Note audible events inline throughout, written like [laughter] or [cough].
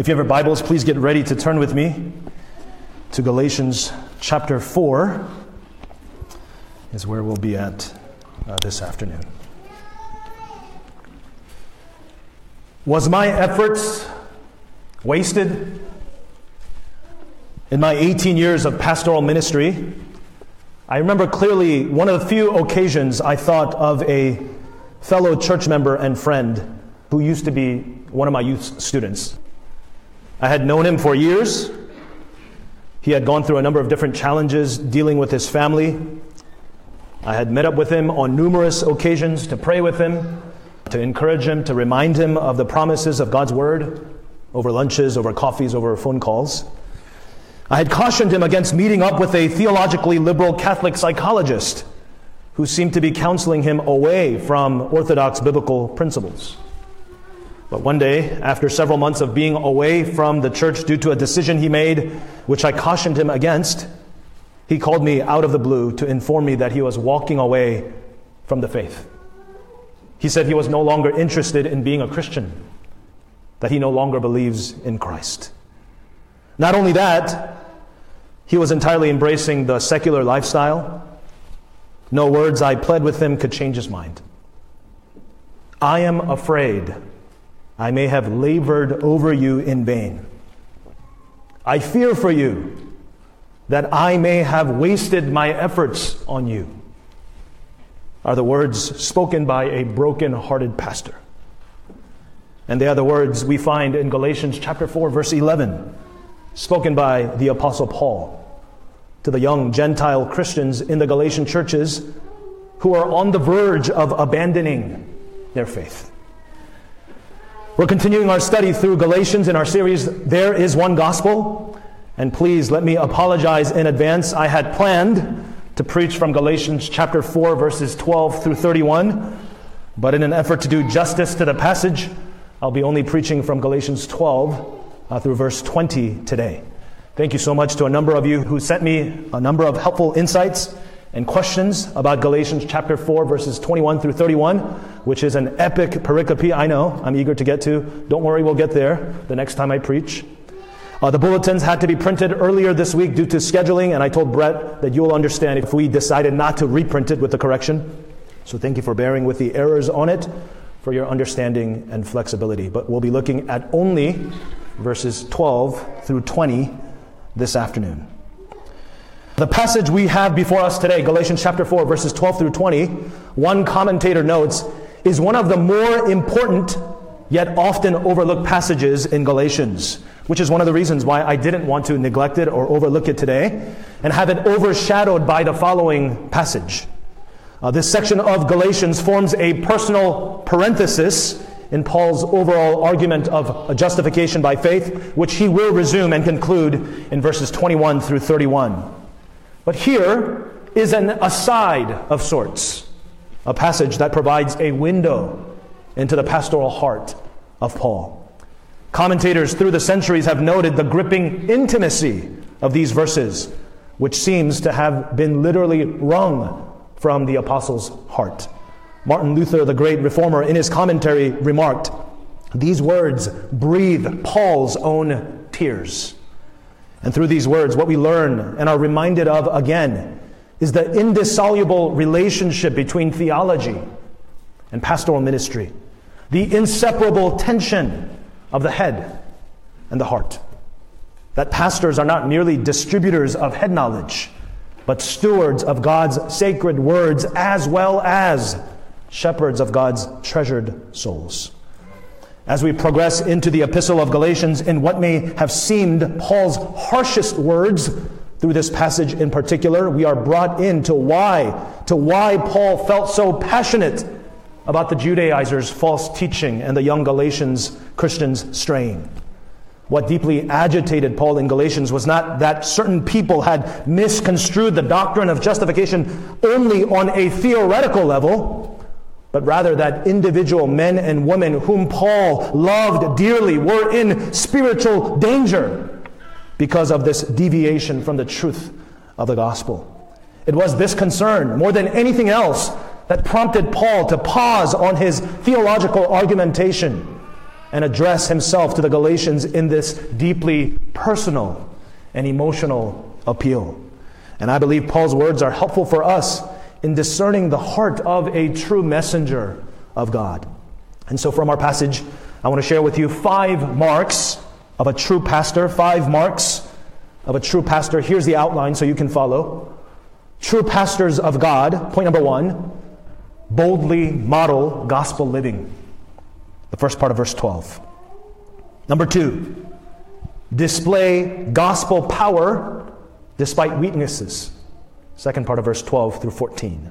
If you have your Bibles, please get ready to turn with me to Galatians chapter 4, is where we'll be at uh, this afternoon. Was my efforts wasted? In my 18 years of pastoral ministry, I remember clearly one of the few occasions I thought of a fellow church member and friend who used to be one of my youth students. I had known him for years. He had gone through a number of different challenges dealing with his family. I had met up with him on numerous occasions to pray with him, to encourage him, to remind him of the promises of God's Word over lunches, over coffees, over phone calls. I had cautioned him against meeting up with a theologically liberal Catholic psychologist who seemed to be counseling him away from orthodox biblical principles. But one day, after several months of being away from the church due to a decision he made, which I cautioned him against, he called me out of the blue to inform me that he was walking away from the faith. He said he was no longer interested in being a Christian, that he no longer believes in Christ. Not only that, he was entirely embracing the secular lifestyle. No words I pled with him could change his mind. I am afraid I may have labored over you in vain. I fear for you that I may have wasted my efforts on you, are the words spoken by a broken hearted pastor. And they are the words we find in Galatians chapter 4, verse 11, spoken by the Apostle Paul to the young Gentile Christians in the Galatian churches who are on the verge of abandoning their faith. We're continuing our study through Galatians in our series, There is One Gospel. And please let me apologize in advance. I had planned to preach from Galatians chapter 4, verses 12 through 31. But in an effort to do justice to the passage, I'll be only preaching from Galatians 12 uh, through verse 20 today. Thank you so much to a number of you who sent me a number of helpful insights and questions about Galatians chapter 4, verses 21 through 31, which is an epic pericope. I know, I'm eager to get to. Don't worry, we'll get there the next time I preach. Uh, the bulletins had to be printed earlier this week due to scheduling, and I told Brett that you'll understand if we decided not to reprint it with the correction. So thank you for bearing with the errors on it, for your understanding and flexibility. But we'll be looking at only verses 12 through 20 this afternoon. The passage we have before us today, Galatians chapter 4, verses 12 through 20, one commentator notes, is one of the more important yet often overlooked passages in Galatians, which is one of the reasons why I didn't want to neglect it or overlook it today and have it overshadowed by the following passage. Uh, this section of Galatians forms a personal parenthesis in Paul's overall argument of justification by faith, which he will resume and conclude in verses 21 through 31. But here is an aside of sorts, a passage that provides a window into the pastoral heart of Paul. Commentators through the centuries have noted the gripping intimacy of these verses, which seems to have been literally wrung from the apostle's heart. Martin Luther, the great reformer, in his commentary remarked, These words breathe Paul's own tears. And through these words, what we learn and are reminded of again is the indissoluble relationship between theology and pastoral ministry, the inseparable tension of the head and the heart. That pastors are not merely distributors of head knowledge, but stewards of God's sacred words as well as shepherds of God's treasured souls. As we progress into the epistle of Galatians in what may have seemed Paul's harshest words through this passage in particular, we are brought in to why, to why Paul felt so passionate about the Judaizers' false teaching and the young Galatians Christians straying. What deeply agitated Paul in Galatians was not that certain people had misconstrued the doctrine of justification only on a theoretical level, but rather that individual men and women whom Paul loved dearly were in spiritual danger because of this deviation from the truth of the gospel. It was this concern, more than anything else, that prompted Paul to pause on his theological argumentation and address himself to the Galatians in this deeply personal and emotional appeal. And I believe Paul's words are helpful for us in discerning the heart of a true messenger of God. And so, from our passage, I want to share with you five marks of a true pastor, five marks of a true pastor. Here's the outline so you can follow. True pastors of God, point number one, boldly model gospel living. The first part of verse 12. Number two, display gospel power despite weaknesses. Second part of verse 12 through 14.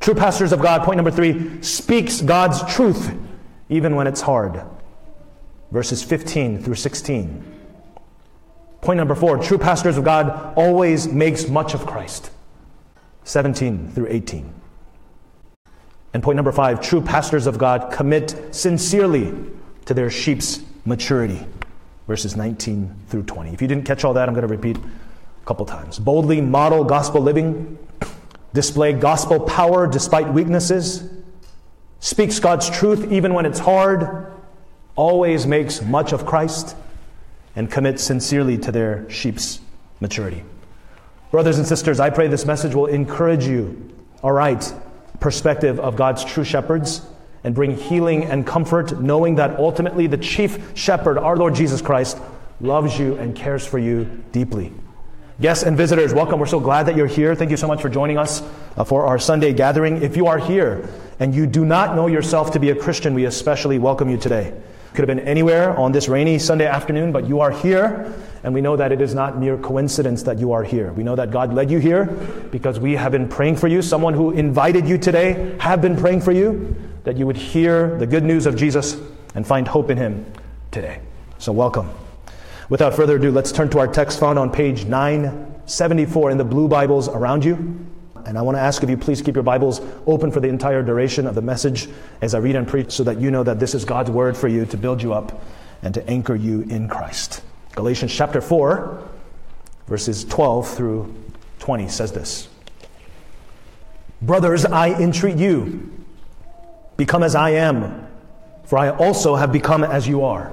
True pastors of God, point number three, speaks God's truth even when it's hard. Verses 15 through 16. Point number four, true pastors of God always makes much of Christ. 17 through 18. And point number five, true pastors of God commit sincerely to their sheep's maturity. Verses 19 through 20. If you didn't catch all that, I'm going to repeat a couple times. Boldly model gospel living, display gospel power despite weaknesses, speaks God's truth even when it's hard, always makes much of Christ, and commits sincerely to their sheep's maturity. Brothers and sisters, I pray this message will encourage you, all right, perspective of God's true shepherds and bring healing and comfort, knowing that ultimately the chief shepherd, our Lord Jesus Christ, loves you and cares for you deeply. Guests and visitors, welcome. We're so glad that you're here. Thank you so much for joining us uh, for our Sunday gathering. If you are here and you do not know yourself to be a Christian, we especially welcome you today. Could have been anywhere on this rainy Sunday afternoon, but you are here, and we know that it is not mere coincidence that you are here. We know that God led you here because we have been praying for you. Someone who invited you today have been praying for you that you would hear the good news of Jesus and find hope in Him today. So, welcome. Without further ado, let's turn to our text found on page 974 in the blue Bibles around you. And I want to ask if you please keep your Bibles open for the entire duration of the message as I read and preach so that you know that this is God's word for you to build you up and to anchor you in Christ. Galatians chapter 4, verses 12 through 20 says this Brothers, I entreat you, become as I am, for I also have become as you are.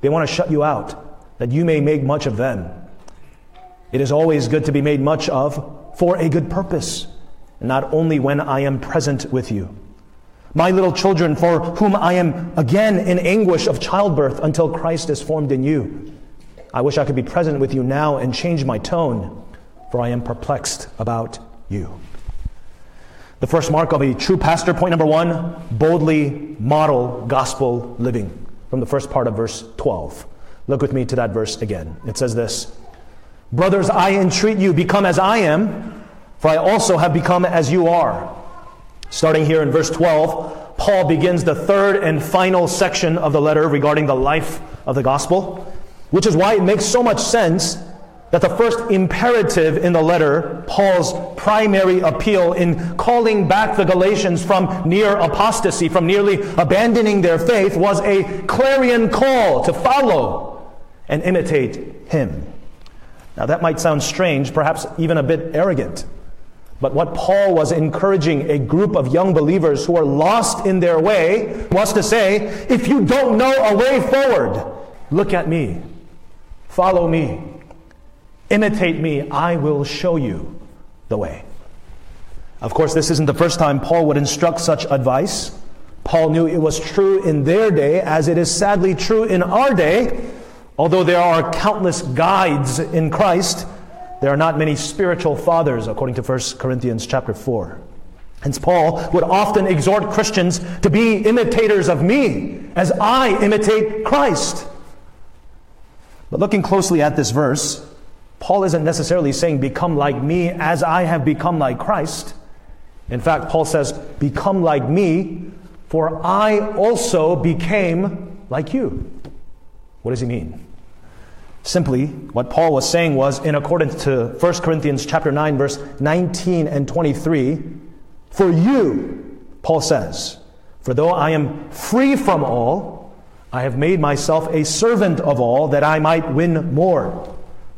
They want to shut you out, that you may make much of them. It is always good to be made much of for a good purpose, not only when I am present with you. My little children, for whom I am again in anguish of childbirth until Christ is formed in you. I wish I could be present with you now and change my tone, for I am perplexed about you. The first mark of a true pastor, point number one, boldly model gospel living. From the first part of verse 12. Look with me to that verse again. It says this Brothers, I entreat you, become as I am, for I also have become as you are. Starting here in verse 12, Paul begins the third and final section of the letter regarding the life of the gospel, which is why it makes so much sense that the first imperative in the letter, Paul's primary appeal in calling back the Galatians from near apostasy, from nearly abandoning their faith, was a clarion call to follow and imitate him. Now, that might sound strange, perhaps even a bit arrogant. But what Paul was encouraging a group of young believers who are lost in their way was to say, if you don't know a way forward, look at me, follow me, imitate me, I will show you the way. Of course, this isn't the first time Paul would instruct such advice. Paul knew it was true in their day, as it is sadly true in our day. Although there are countless guides in Christ, there are not many spiritual fathers, according to 1 Corinthians chapter 4. Hence, Paul would often exhort Christians to be imitators of me as I imitate Christ. But looking closely at this verse, Paul isn't necessarily saying, Become like me as I have become like Christ. In fact, Paul says, Become like me for I also became like you. What does he mean? Simply, what Paul was saying was, in accordance to 1 Corinthians chapter 9, verse 19 and 23, for you, Paul says, for though I am free from all, I have made myself a servant of all that I might win more.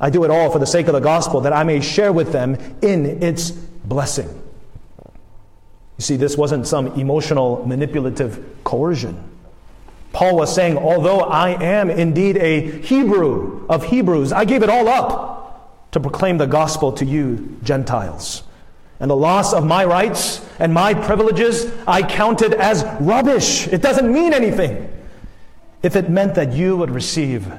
I do it all for the sake of the gospel, that I may share with them in its blessing. You see, this wasn't some emotional, manipulative coercion. Paul was saying, although I am indeed a Hebrew of Hebrews, I gave it all up to proclaim the gospel to you, Gentiles. And the loss of my rights and my privileges I counted as rubbish. It doesn't mean anything if it meant that you would receive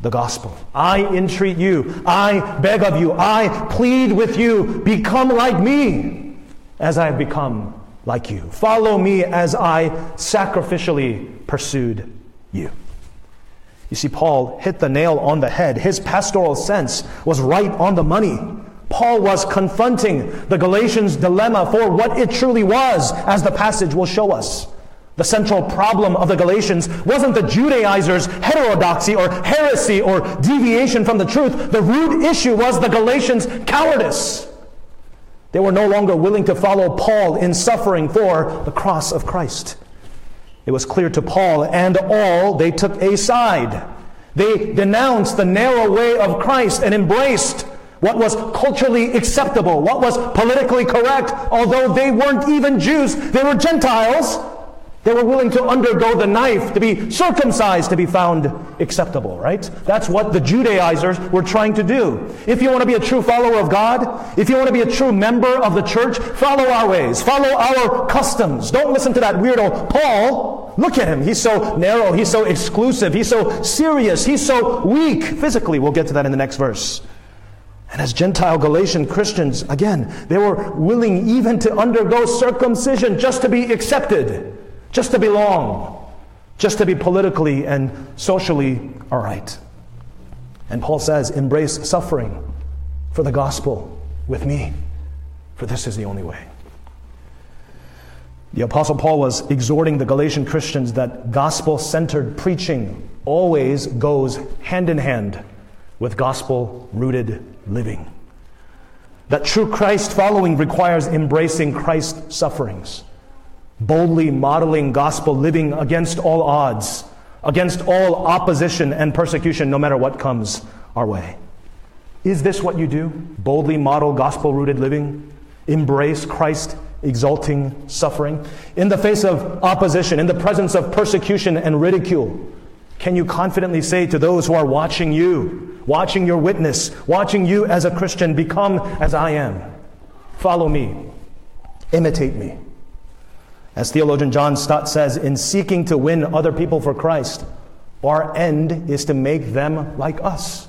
the gospel. I entreat you, I beg of you, I plead with you, become like me as I have become like you. Follow me as I sacrificially pursued you. You see, Paul hit the nail on the head. His pastoral sense was right on the money. Paul was confronting the Galatians' dilemma for what it truly was, as the passage will show us. The central problem of the Galatians wasn't the Judaizers' heterodoxy or heresy or deviation from the truth. The root issue was the Galatians' cowardice. They were no longer willing to follow Paul in suffering for the cross of Christ. It was clear to Paul and all they took a side. They denounced the narrow way of Christ and embraced what was culturally acceptable, what was politically correct, although they weren't even Jews, they were Gentiles. They were willing to undergo the knife, to be circumcised to be found acceptable, right? That's what the Judaizers were trying to do. If you want to be a true follower of God, if you want to be a true member of the church, follow our ways, follow our customs. Don't listen to that weirdo Paul. Look at him. He's so narrow, he's so exclusive, he's so serious, he's so weak. Physically, we'll get to that in the next verse. And as Gentile Galatian Christians, again, they were willing even to undergo circumcision just to be accepted just to belong, just to be politically and socially all right. And Paul says, embrace suffering for the gospel with me, for this is the only way. The Apostle Paul was exhorting the Galatian Christians that gospel centered preaching always goes hand in hand with gospel rooted living. That true Christ following requires embracing Christ's sufferings boldly modeling gospel living against all odds, against all opposition and persecution, no matter what comes our way. Is this what you do? Boldly model gospel rooted living? Embrace Christ exalting suffering? In the face of opposition, in the presence of persecution and ridicule, can you confidently say to those who are watching you, watching your witness, watching you as a Christian, become as I am? Follow me, imitate me. As theologian John Stott says, in seeking to win other people for Christ, our end is to make them like us.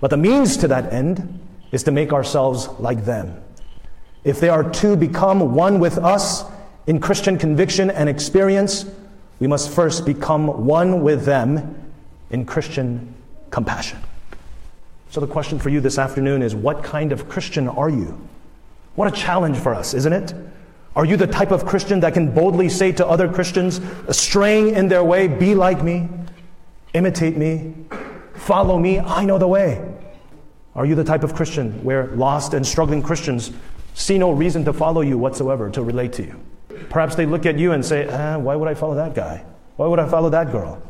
But the means to that end is to make ourselves like them. If they are to become one with us in Christian conviction and experience, we must first become one with them in Christian compassion. So, the question for you this afternoon is what kind of Christian are you? What a challenge for us, isn't it? Are you the type of Christian that can boldly say to other Christians, straying in their way, be like me, imitate me, follow me, I know the way? Are you the type of Christian where lost and struggling Christians see no reason to follow you whatsoever, to relate to you? Perhaps they look at you and say, ah, Why would I follow that guy? Why would I follow that girl?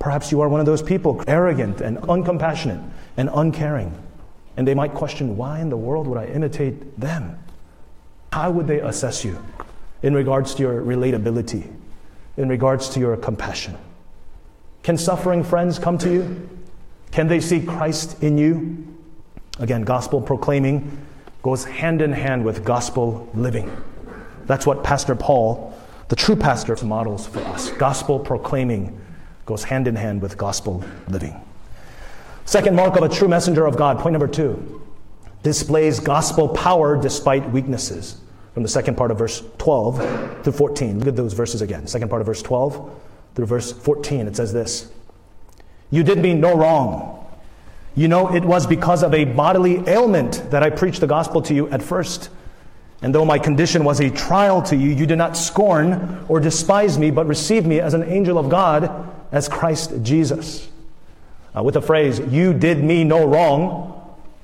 Perhaps you are one of those people, arrogant and uncompassionate and uncaring. And they might question, Why in the world would I imitate them? How would they assess you in regards to your relatability, in regards to your compassion? Can suffering friends come to you? Can they see Christ in you? Again, gospel proclaiming goes hand in hand with gospel living. That's what Pastor Paul, the true pastor, models for us. Gospel proclaiming goes hand in hand with gospel living. Second mark of a true messenger of God, point number two, displays gospel power despite weaknesses. From the second part of verse 12 through 14. Look at those verses again. Second part of verse 12 through verse 14. It says this You did me no wrong. You know, it was because of a bodily ailment that I preached the gospel to you at first. And though my condition was a trial to you, you did not scorn or despise me, but received me as an angel of God, as Christ Jesus. Uh, with the phrase, you did me no wrong,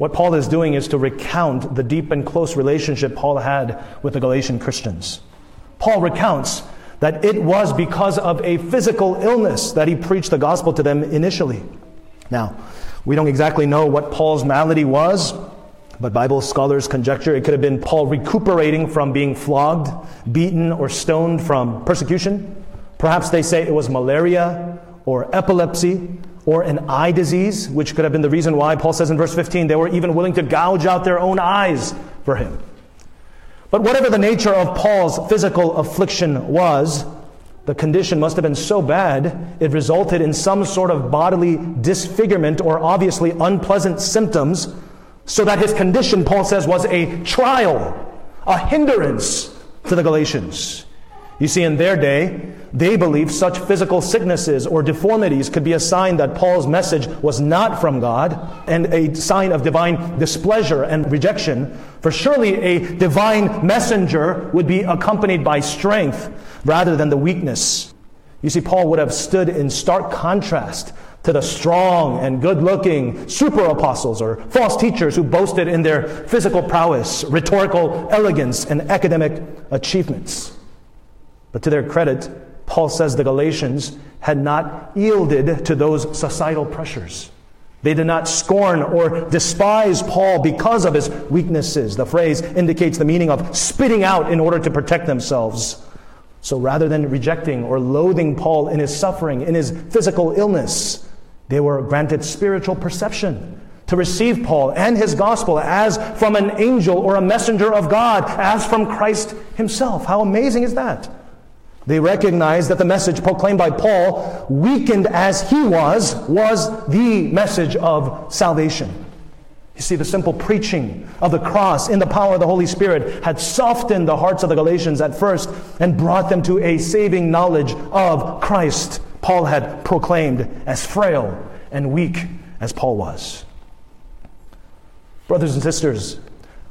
what Paul is doing is to recount the deep and close relationship Paul had with the Galatian Christians. Paul recounts that it was because of a physical illness that he preached the gospel to them initially. Now, we don't exactly know what Paul's malady was. But Bible scholars conjecture it could have been Paul recuperating from being flogged, beaten, or stoned from persecution. Perhaps they say it was malaria or epilepsy or an eye disease, which could have been the reason why Paul says in verse 15 they were even willing to gouge out their own eyes for him. But whatever the nature of Paul's physical affliction was, the condition must have been so bad it resulted in some sort of bodily disfigurement or obviously unpleasant symptoms so that his condition, Paul says, was a trial, a hindrance to the Galatians. You see, in their day, they believed such physical sicknesses or deformities could be a sign that Paul's message was not from God and a sign of divine displeasure and rejection. For surely a divine messenger would be accompanied by strength rather than the weakness. You see, Paul would have stood in stark contrast to the strong and good looking super apostles or false teachers who boasted in their physical prowess, rhetorical elegance, and academic achievements. But to their credit, Paul says the Galatians had not yielded to those societal pressures. They did not scorn or despise Paul because of his weaknesses. The phrase indicates the meaning of spitting out in order to protect themselves. So rather than rejecting or loathing Paul in his suffering, in his physical illness, they were granted spiritual perception to receive Paul and his gospel as from an angel or a messenger of God, as from Christ himself. How amazing is that? They recognized that the message proclaimed by Paul, weakened as he was, was the message of salvation. You see, the simple preaching of the cross in the power of the Holy Spirit had softened the hearts of the Galatians at first and brought them to a saving knowledge of Christ. Paul had proclaimed as frail and weak as Paul was. Brothers and sisters,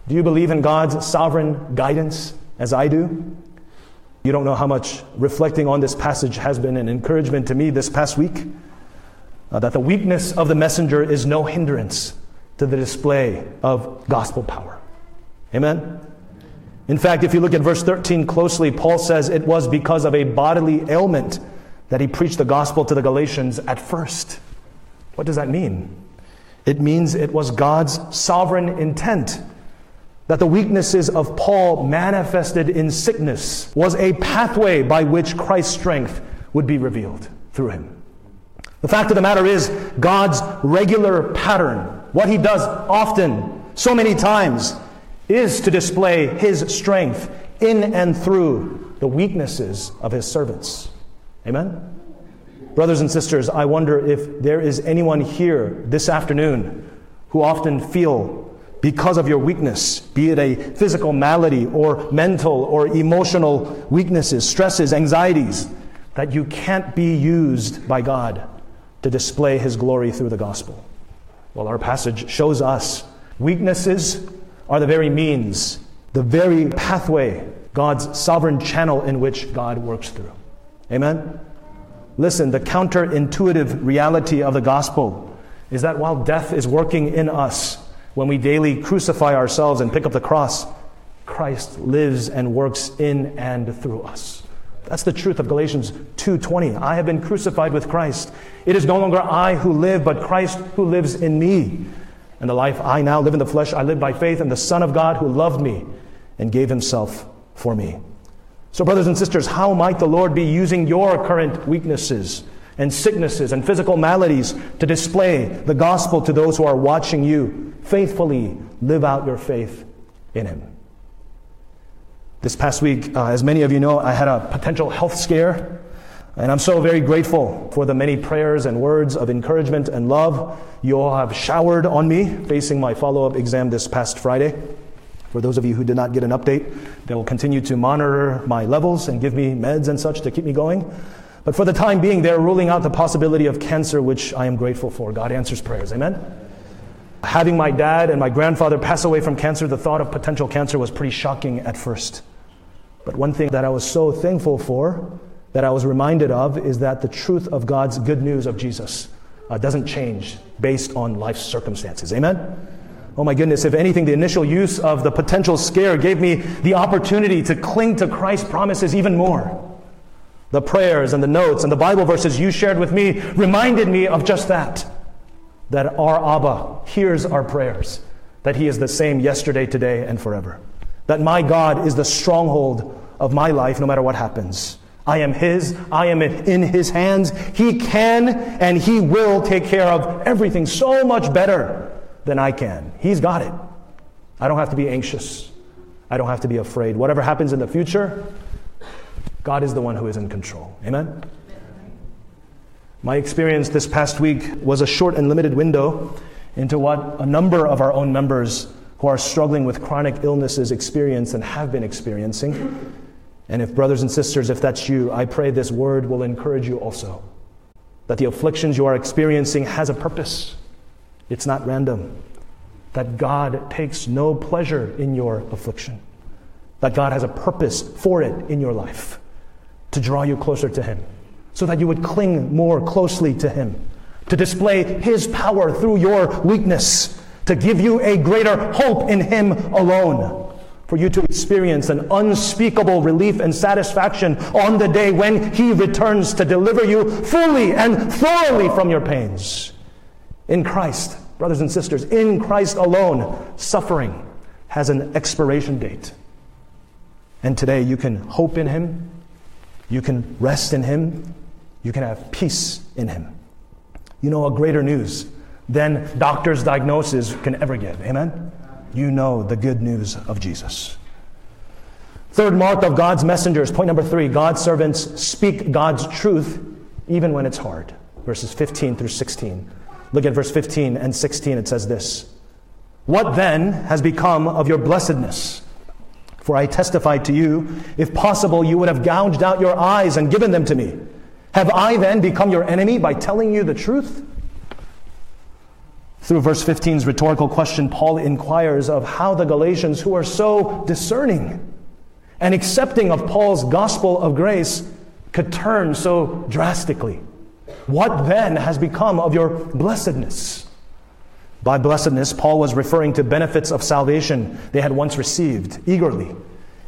do you believe in God's sovereign guidance as I do? You don't know how much reflecting on this passage has been an encouragement to me this past week. Uh, that the weakness of the messenger is no hindrance to the display of gospel power. Amen? In fact, if you look at verse 13 closely, Paul says it was because of a bodily ailment that he preached the gospel to the Galatians at first. What does that mean? It means it was God's sovereign intent that the weaknesses of Paul manifested in sickness was a pathway by which Christ's strength would be revealed through him. The fact of the matter is, God's regular pattern, what he does often, so many times, is to display his strength in and through the weaknesses of his servants. Amen? Brothers and sisters, I wonder if there is anyone here this afternoon who often feel because of your weakness, be it a physical malady or mental or emotional weaknesses, stresses, anxieties, that you can't be used by God to display His glory through the gospel. Well, our passage shows us weaknesses are the very means, the very pathway, God's sovereign channel in which God works through. Amen? Listen, the counterintuitive reality of the gospel is that while death is working in us, when we daily crucify ourselves and pick up the cross, Christ lives and works in and through us. That's the truth of Galatians 2:20. I have been crucified with Christ. It is no longer I who live, but Christ who lives in me. And the life I now live in the flesh, I live by faith in the Son of God who loved me and gave himself for me. So, brothers and sisters, how might the Lord be using your current weaknesses and sicknesses and physical maladies to display the gospel to those who are watching you faithfully live out your faith in Him. This past week, uh, as many of you know, I had a potential health scare. And I'm so very grateful for the many prayers and words of encouragement and love you all have showered on me facing my follow up exam this past Friday. For those of you who did not get an update, they will continue to monitor my levels and give me meds and such to keep me going. But for the time being, they're ruling out the possibility of cancer, which I am grateful for. God answers prayers. Amen? Having my dad and my grandfather pass away from cancer, the thought of potential cancer was pretty shocking at first. But one thing that I was so thankful for that I was reminded of is that the truth of God's good news of Jesus uh, doesn't change based on life's circumstances. Amen? Oh my goodness, if anything, the initial use of the potential scare gave me the opportunity to cling to Christ's promises even more. The prayers and the notes and the Bible verses you shared with me reminded me of just that. That our Abba hears our prayers, that He is the same yesterday, today, and forever. That my God is the stronghold of my life no matter what happens. I am His. I am in His hands. He can and He will take care of everything so much better than I can. He's got it. I don't have to be anxious. I don't have to be afraid. Whatever happens in the future, God is the one who is in control. Amen? My experience this past week was a short and limited window into what a number of our own members who are struggling with chronic illnesses experience and have been experiencing. And if, brothers and sisters, if that's you, I pray this word will encourage you also. That the afflictions you are experiencing has a purpose. It's not random. That God takes no pleasure in your affliction. That God has a purpose for it in your life to draw you closer to Him, so that you would cling more closely to Him, to display His power through your weakness, to give you a greater hope in Him alone for you to experience an unspeakable relief and satisfaction on the day when He returns to deliver you fully and thoroughly from your pains. In Christ, brothers and sisters, in Christ alone, suffering has an expiration date. And today you can hope in Him, you can rest in Him, you can have peace in Him. You know, a greater news than doctor's diagnosis can ever give. Amen? you know the good news of Jesus. Third mark of God's messengers, point number three God's servants speak God's truth even when it's hard. Verses 15 through 16. Look at verse 15 and 16. It says this What then has become of your blessedness? For I testified to you, if possible, you would have gouged out your eyes and given them to me. Have I then become your enemy by telling you the truth? Through verse 15's rhetorical question, Paul inquires of how the Galatians, who are so discerning and accepting of Paul's gospel of grace, could turn so drastically. What then has become of your blessedness? By blessedness, Paul was referring to benefits of salvation they had once received eagerly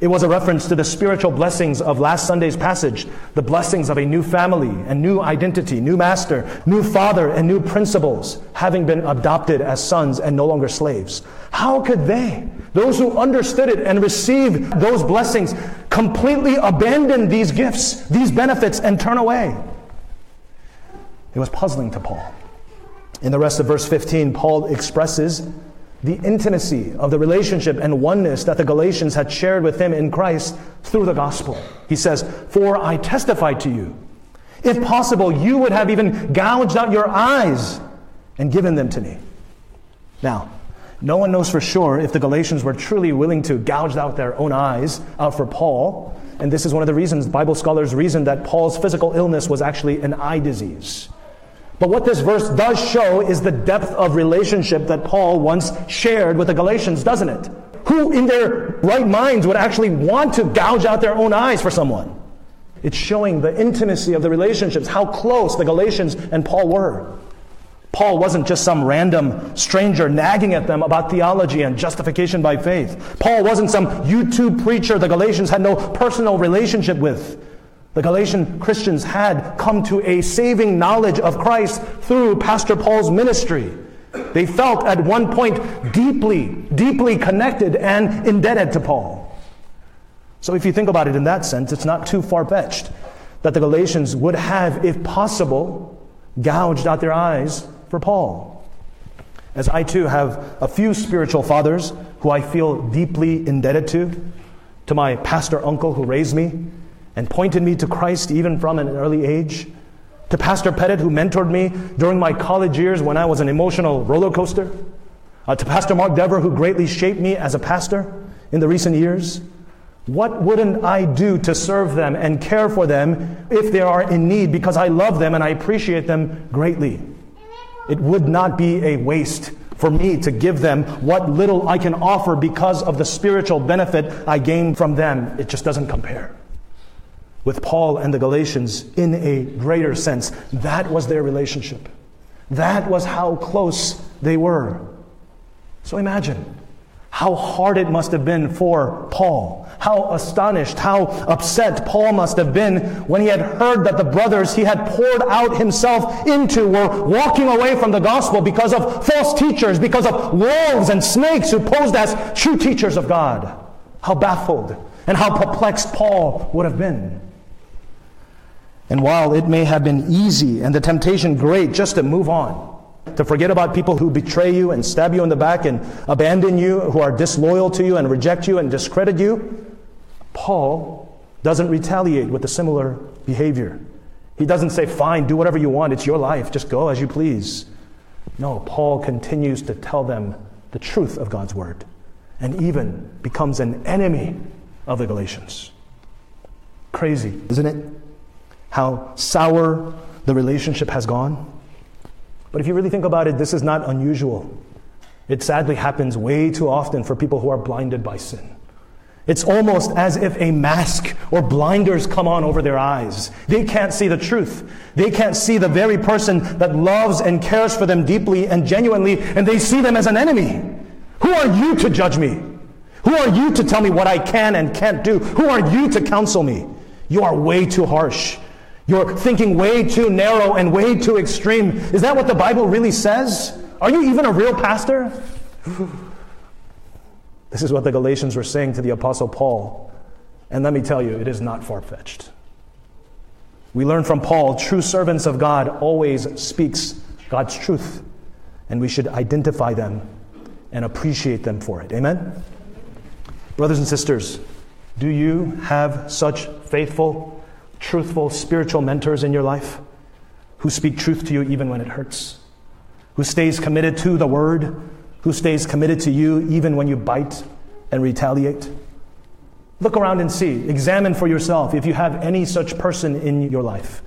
it was a reference to the spiritual blessings of last Sunday's passage, the blessings of a new family and new identity, new master, new father, and new principles, having been adopted as sons and no longer slaves. How could they, those who understood it and received those blessings, completely abandon these gifts, these benefits, and turn away? It was puzzling to Paul. In the rest of verse 15, Paul expresses the intimacy of the relationship and oneness that the Galatians had shared with him in Christ through the gospel. He says, For I testify to you, if possible, you would have even gouged out your eyes and given them to me. Now, no one knows for sure if the Galatians were truly willing to gouge out their own eyes out for Paul. And this is one of the reasons Bible scholars reason that Paul's physical illness was actually an eye disease. But what this verse does show is the depth of relationship that Paul once shared with the Galatians, doesn't it? Who in their right minds would actually want to gouge out their own eyes for someone? It's showing the intimacy of the relationships, how close the Galatians and Paul were. Paul wasn't just some random stranger nagging at them about theology and justification by faith. Paul wasn't some YouTube preacher the Galatians had no personal relationship with. The Galatian Christians had come to a saving knowledge of Christ through Pastor Paul's ministry. They felt at one point deeply, deeply connected and indebted to Paul. So, if you think about it in that sense, it's not too far fetched that the Galatians would have, if possible, gouged out their eyes for Paul. As I too have a few spiritual fathers who I feel deeply indebted to, to my pastor uncle who raised me, and pointed me to Christ even from an early age. To Pastor Pettit, who mentored me during my college years when I was an emotional roller coaster. Uh, to Pastor Mark Dever, who greatly shaped me as a pastor in the recent years. What wouldn't I do to serve them and care for them if they are in need because I love them and I appreciate them greatly? It would not be a waste for me to give them what little I can offer because of the spiritual benefit I gain from them. It just doesn't compare. With Paul and the Galatians, in a greater sense, that was their relationship. That was how close they were. So imagine how hard it must have been for Paul. How astonished, how upset Paul must have been when he had heard that the brothers he had poured out himself into were walking away from the gospel because of false teachers, because of wolves and snakes who posed as true teachers of God. How baffled and how perplexed Paul would have been. And while it may have been easy and the temptation great just to move on, to forget about people who betray you and stab you in the back and abandon you, who are disloyal to you and reject you and discredit you. Paul doesn't retaliate with a similar behavior. He doesn't say, Fine, do whatever you want, it's your life, just go as you please. No, Paul continues to tell them the truth of God's word and even becomes an enemy of the Galatians. Crazy, isn't it? How sour the relationship has gone. But if you really think about it, this is not unusual. It sadly happens way too often for people who are blinded by sin. It's almost as if a mask or blinders come on over their eyes. They can't see the truth. They can't see the very person that loves and cares for them deeply and genuinely, and they see them as an enemy. Who are you to judge me? Who are you to tell me what I can and can't do? Who are you to counsel me? You are way too harsh. You're thinking way too narrow and way too extreme. Is that what the Bible really says? Are you even a real pastor? [sighs] This is what the Galatians were saying to the Apostle Paul. And let me tell you, it is not far fetched. We learn from Paul true servants of God always speaks God's truth, and we should identify them and appreciate them for it. Amen? Brothers and sisters, do you have such faithful truthful spiritual mentors in your life who speak truth to you even when it hurts, who stays committed to the word, who stays committed to you even when you bite and retaliate. Look around and see, examine for yourself if you have any such person in your life.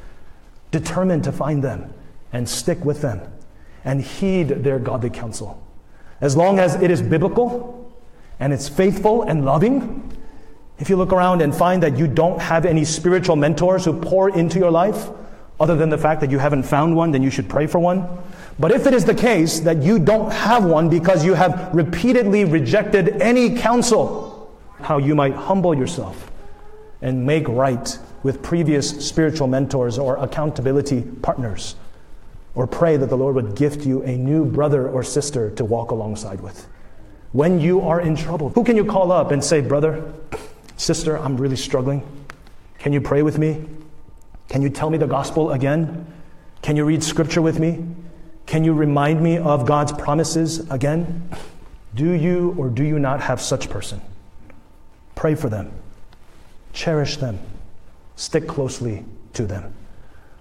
Determine to find them and stick with them and heed their godly counsel. As long as it is biblical and it's faithful and loving, if you look around and find that you don't have any spiritual mentors who pour into your life, other than the fact that you haven't found one, then you should pray for one. But if it is the case that you don't have one because you have repeatedly rejected any counsel, how you might humble yourself and make right with previous spiritual mentors or accountability partners, or pray that the Lord would gift you a new brother or sister to walk alongside with. When you are in trouble, who can you call up and say, Brother, Sister, I'm really struggling. Can you pray with me? Can you tell me the gospel again? Can you read scripture with me? Can you remind me of God's promises again? Do you or do you not have such person? Pray for them. Cherish them. Stick closely to them.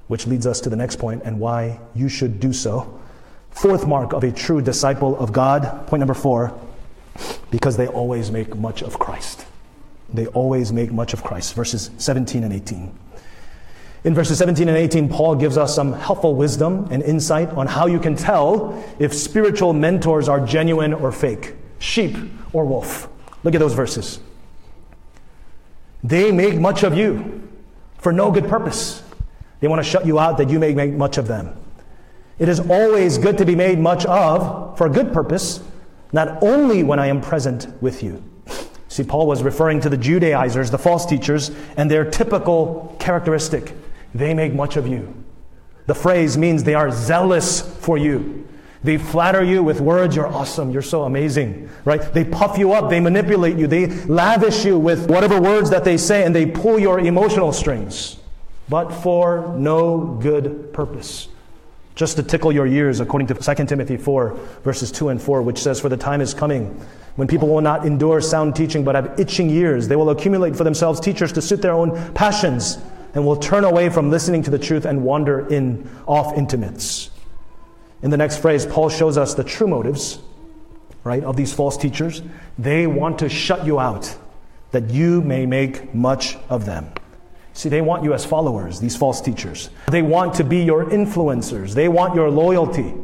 Which leads us to the next point and why you should do so. Fourth mark of a true disciple of God, point number four, because they always make much of Christ. They always make much of Christ. Verses 17 and 18. In verses 17 and 18, Paul gives us some helpful wisdom and insight on how you can tell if spiritual mentors are genuine or fake, sheep or wolf. Look at those verses. They make much of you for no good purpose. They want to shut you out that you may make much of them. It is always good to be made much of for a good purpose, not only when I am present with you. See, Paul was referring to the Judaizers, the false teachers, and their typical characteristic. They make much of you. The phrase means they are zealous for you. They flatter you with words, you're awesome, you're so amazing, right? They puff you up, they manipulate you, they lavish you with whatever words that they say, and they pull your emotional strings, but for no good purpose. Just to tickle your ears, according to 2 Timothy 4, verses 2 and 4, which says, For the time is coming when people will not endure sound teaching but have itching ears, they will accumulate for themselves teachers to suit their own passions and will turn away from listening to the truth and wander in off into myths. In the next phrase, Paul shows us the true motives, right, of these false teachers. They want to shut you out that you may make much of them. See, they want you as followers, these false teachers. They want to be your influencers. They want your loyalty.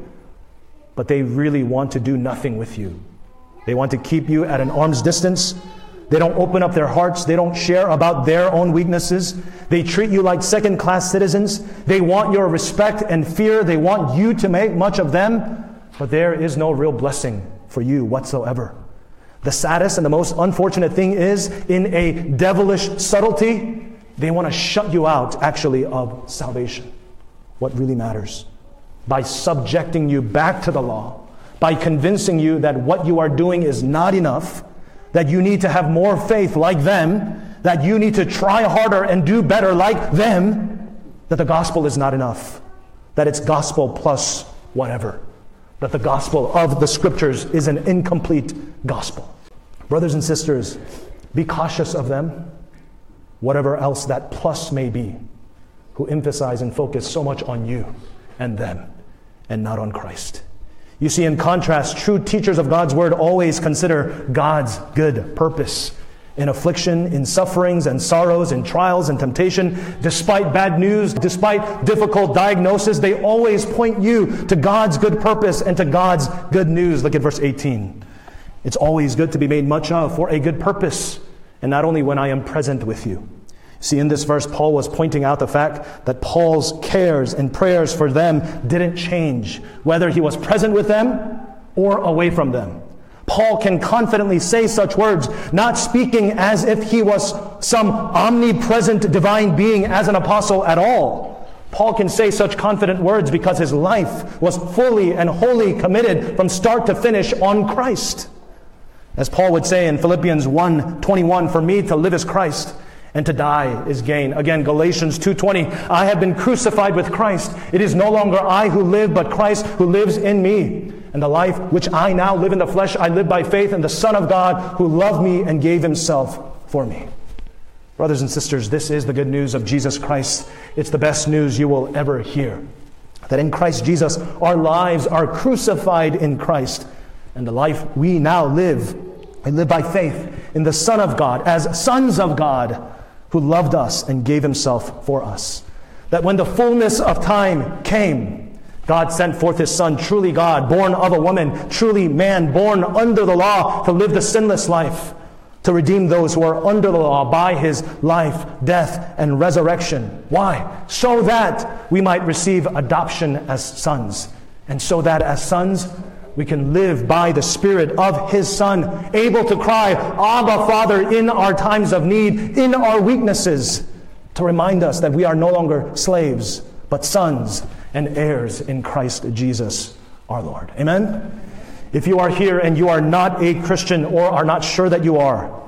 But they really want to do nothing with you. They want to keep you at an arm's distance. They don't open up their hearts. They don't share about their own weaknesses. They treat you like second class citizens. They want your respect and fear. They want you to make much of them. But there is no real blessing for you whatsoever. The saddest and the most unfortunate thing is, in a devilish subtlety, they want to shut you out, actually, of salvation. What really matters. By subjecting you back to the law, by convincing you that what you are doing is not enough, that you need to have more faith like them, that you need to try harder and do better like them, that the gospel is not enough, that it's gospel plus whatever, that the gospel of the scriptures is an incomplete gospel. Brothers and sisters, be cautious of them whatever else that plus may be, who emphasize and focus so much on you and them and not on Christ. You see, in contrast, true teachers of God's word always consider God's good purpose. In affliction, in sufferings and sorrows, in trials and temptation, despite bad news, despite difficult diagnosis, they always point you to God's good purpose and to God's good news. Look at verse 18. It's always good to be made much of for a good purpose and not only when I am present with you. See, in this verse, Paul was pointing out the fact that Paul's cares and prayers for them didn't change, whether he was present with them or away from them. Paul can confidently say such words, not speaking as if he was some omnipresent divine being as an apostle at all. Paul can say such confident words because his life was fully and wholly committed from start to finish on Christ. As Paul would say in Philippians 1:21, for me to live is Christ and to die is gain. Again, Galatians 2:20, I have been crucified with Christ. It is no longer I who live, but Christ who lives in me. And the life which I now live in the flesh, I live by faith in the Son of God who loved me and gave himself for me. Brothers and sisters, this is the good news of Jesus Christ. It's the best news you will ever hear. That in Christ Jesus, our lives are crucified in Christ, and the life we now live we live by faith in the Son of God as sons of God who loved us and gave himself for us. That when the fullness of time came, God sent forth his Son, truly God, born of a woman, truly man, born under the law to live the sinless life, to redeem those who are under the law by his life, death, and resurrection. Why? So that we might receive adoption as sons. And so that as sons, we can live by the Spirit of His Son, able to cry, Abba, Father, in our times of need, in our weaknesses, to remind us that we are no longer slaves, but sons and heirs in Christ Jesus our Lord. Amen? If you are here and you are not a Christian or are not sure that you are,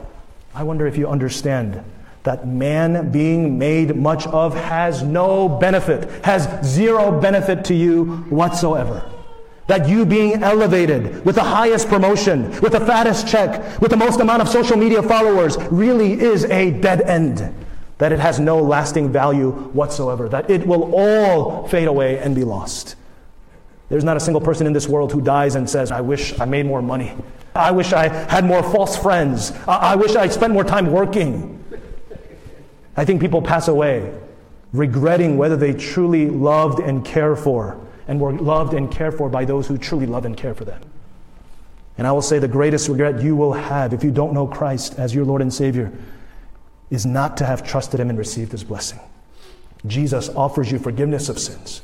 I wonder if you understand that man being made much of has no benefit, has zero benefit to you whatsoever. That you being elevated with the highest promotion, with the fattest check, with the most amount of social media followers really is a dead end. That it has no lasting value whatsoever. That it will all fade away and be lost. There's not a single person in this world who dies and says, I wish I made more money. I wish I had more false friends. I, I wish I spent more time working. I think people pass away regretting whether they truly loved and cared for and were loved and cared for by those who truly love and care for them. And I will say the greatest regret you will have if you don't know Christ as your Lord and Savior is not to have trusted Him and received His blessing. Jesus offers you forgiveness of sins.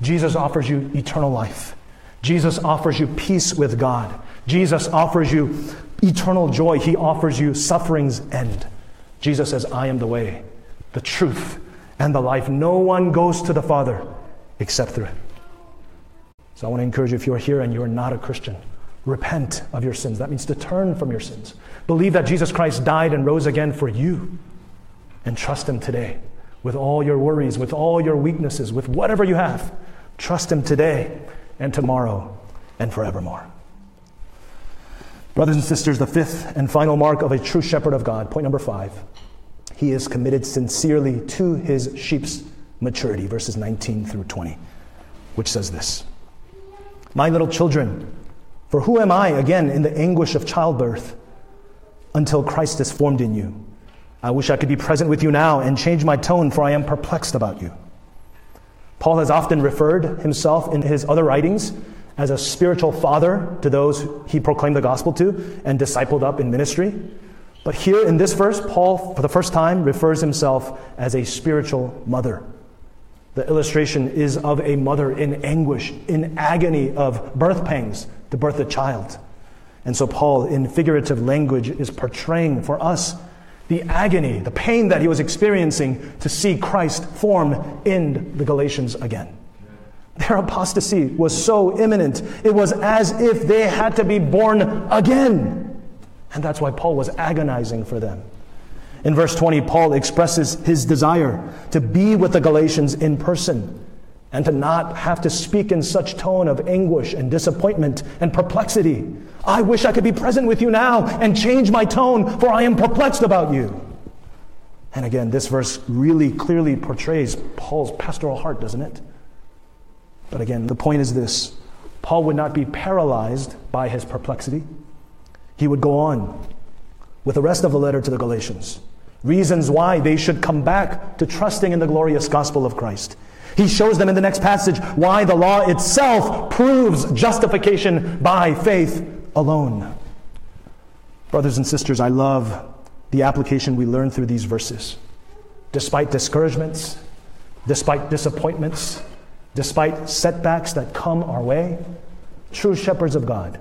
Jesus offers you eternal life. Jesus offers you peace with God. Jesus offers you eternal joy. He offers you suffering's end. Jesus says, I am the way, the truth, and the life. No one goes to the Father except through Him. So I want to encourage you if you're here and you're not a Christian, repent of your sins. That means to turn from your sins. Believe that Jesus Christ died and rose again for you. And trust Him today with all your worries, with all your weaknesses, with whatever you have. Trust Him today and tomorrow and forevermore. Brothers and sisters, the fifth and final mark of a true shepherd of God, point number five, he is committed sincerely to his sheep's maturity, verses 19 through 20, which says this My little children, for who am I, again, in the anguish of childbirth, until Christ is formed in you? I wish I could be present with you now and change my tone, for I am perplexed about you. Paul has often referred himself in his other writings as a spiritual father to those he proclaimed the gospel to and discipled up in ministry. But here in this verse, Paul, for the first time, refers himself as a spiritual mother. The illustration is of a mother in anguish, in agony of birth pangs to birth a child. And so, Paul, in figurative language, is portraying for us the agony, the pain that he was experiencing to see Christ form in the Galatians again. Their apostasy was so imminent, it was as if they had to be born again. And that's why Paul was agonizing for them. In verse 20, Paul expresses his desire to be with the Galatians in person and to not have to speak in such tone of anguish and disappointment and perplexity. I wish I could be present with you now and change my tone, for I am perplexed about you. And again, this verse really clearly portrays Paul's pastoral heart, doesn't it? But again, the point is this Paul would not be paralyzed by his perplexity. He would go on with the rest of the letter to the Galatians. Reasons why they should come back to trusting in the glorious gospel of Christ. He shows them in the next passage why the law itself proves justification by faith alone. Brothers and sisters, I love the application we learn through these verses. Despite discouragements, despite disappointments, despite setbacks that come our way, true shepherds of God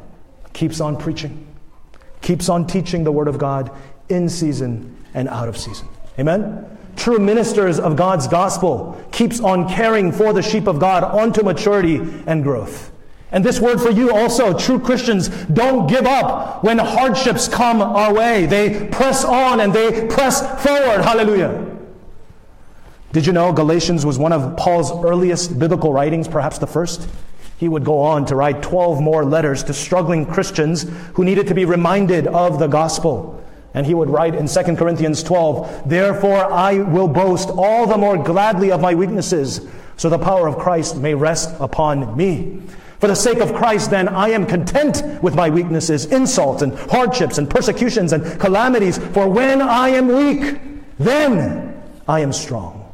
keeps on preaching, keeps on teaching the word of God in season and out of season. Amen? True ministers of God's gospel keeps on caring for the sheep of God onto maturity and growth. And this word for you also, true Christians don't give up when hardships come our way. They press on and they press forward. Hallelujah. Did you know Galatians was one of Paul's earliest biblical writings, perhaps the first? He would go on to write 12 more letters to struggling Christians who needed to be reminded of the gospel. And he would write in 2 Corinthians 12, Therefore I will boast all the more gladly of my weaknesses, so the power of Christ may rest upon me. For the sake of Christ, then, I am content with my weaknesses, insults, and hardships, and persecutions, and calamities. For when I am weak, then I am strong.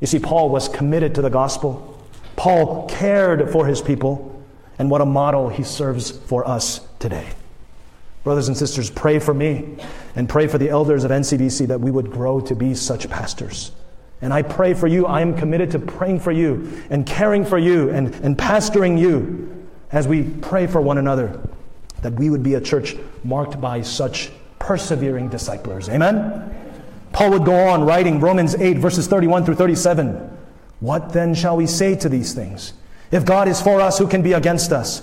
You see, Paul was committed to the gospel. Paul cared for his people. And what a model he serves for us today. Brothers and sisters, pray for me and pray for the elders of NCBC that we would grow to be such pastors. And I pray for you. I am committed to praying for you and caring for you and, and pastoring you as we pray for one another, that we would be a church marked by such persevering disciplers. Amen? Paul would go on writing Romans 8, verses 31 through 37. What then shall we say to these things? If God is for us, who can be against us?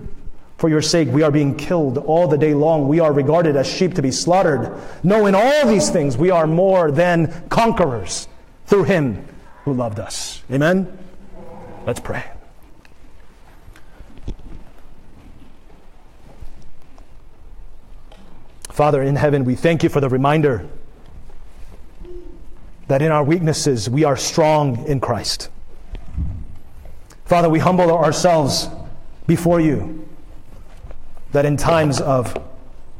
For your sake, we are being killed all the day long. We are regarded as sheep to be slaughtered. No, in all these things, we are more than conquerors through him who loved us. Amen? Let's pray. Father in heaven, we thank you for the reminder that in our weaknesses we are strong in Christ. Father, we humble ourselves before you that in times of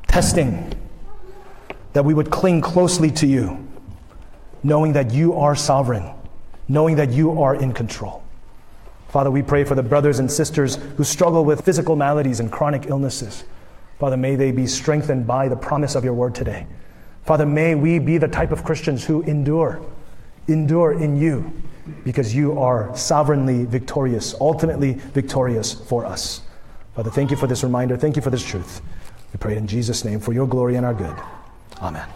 testing, that we would cling closely to you, knowing that you are sovereign, knowing that you are in control. Father, we pray for the brothers and sisters who struggle with physical maladies and chronic illnesses. Father, may they be strengthened by the promise of your word today. Father, may we be the type of Christians who endure, endure in you, because you are sovereignly victorious, ultimately victorious for us. Father, thank you for this reminder. Thank you for this truth. We pray in Jesus' name for your glory and our good. Amen.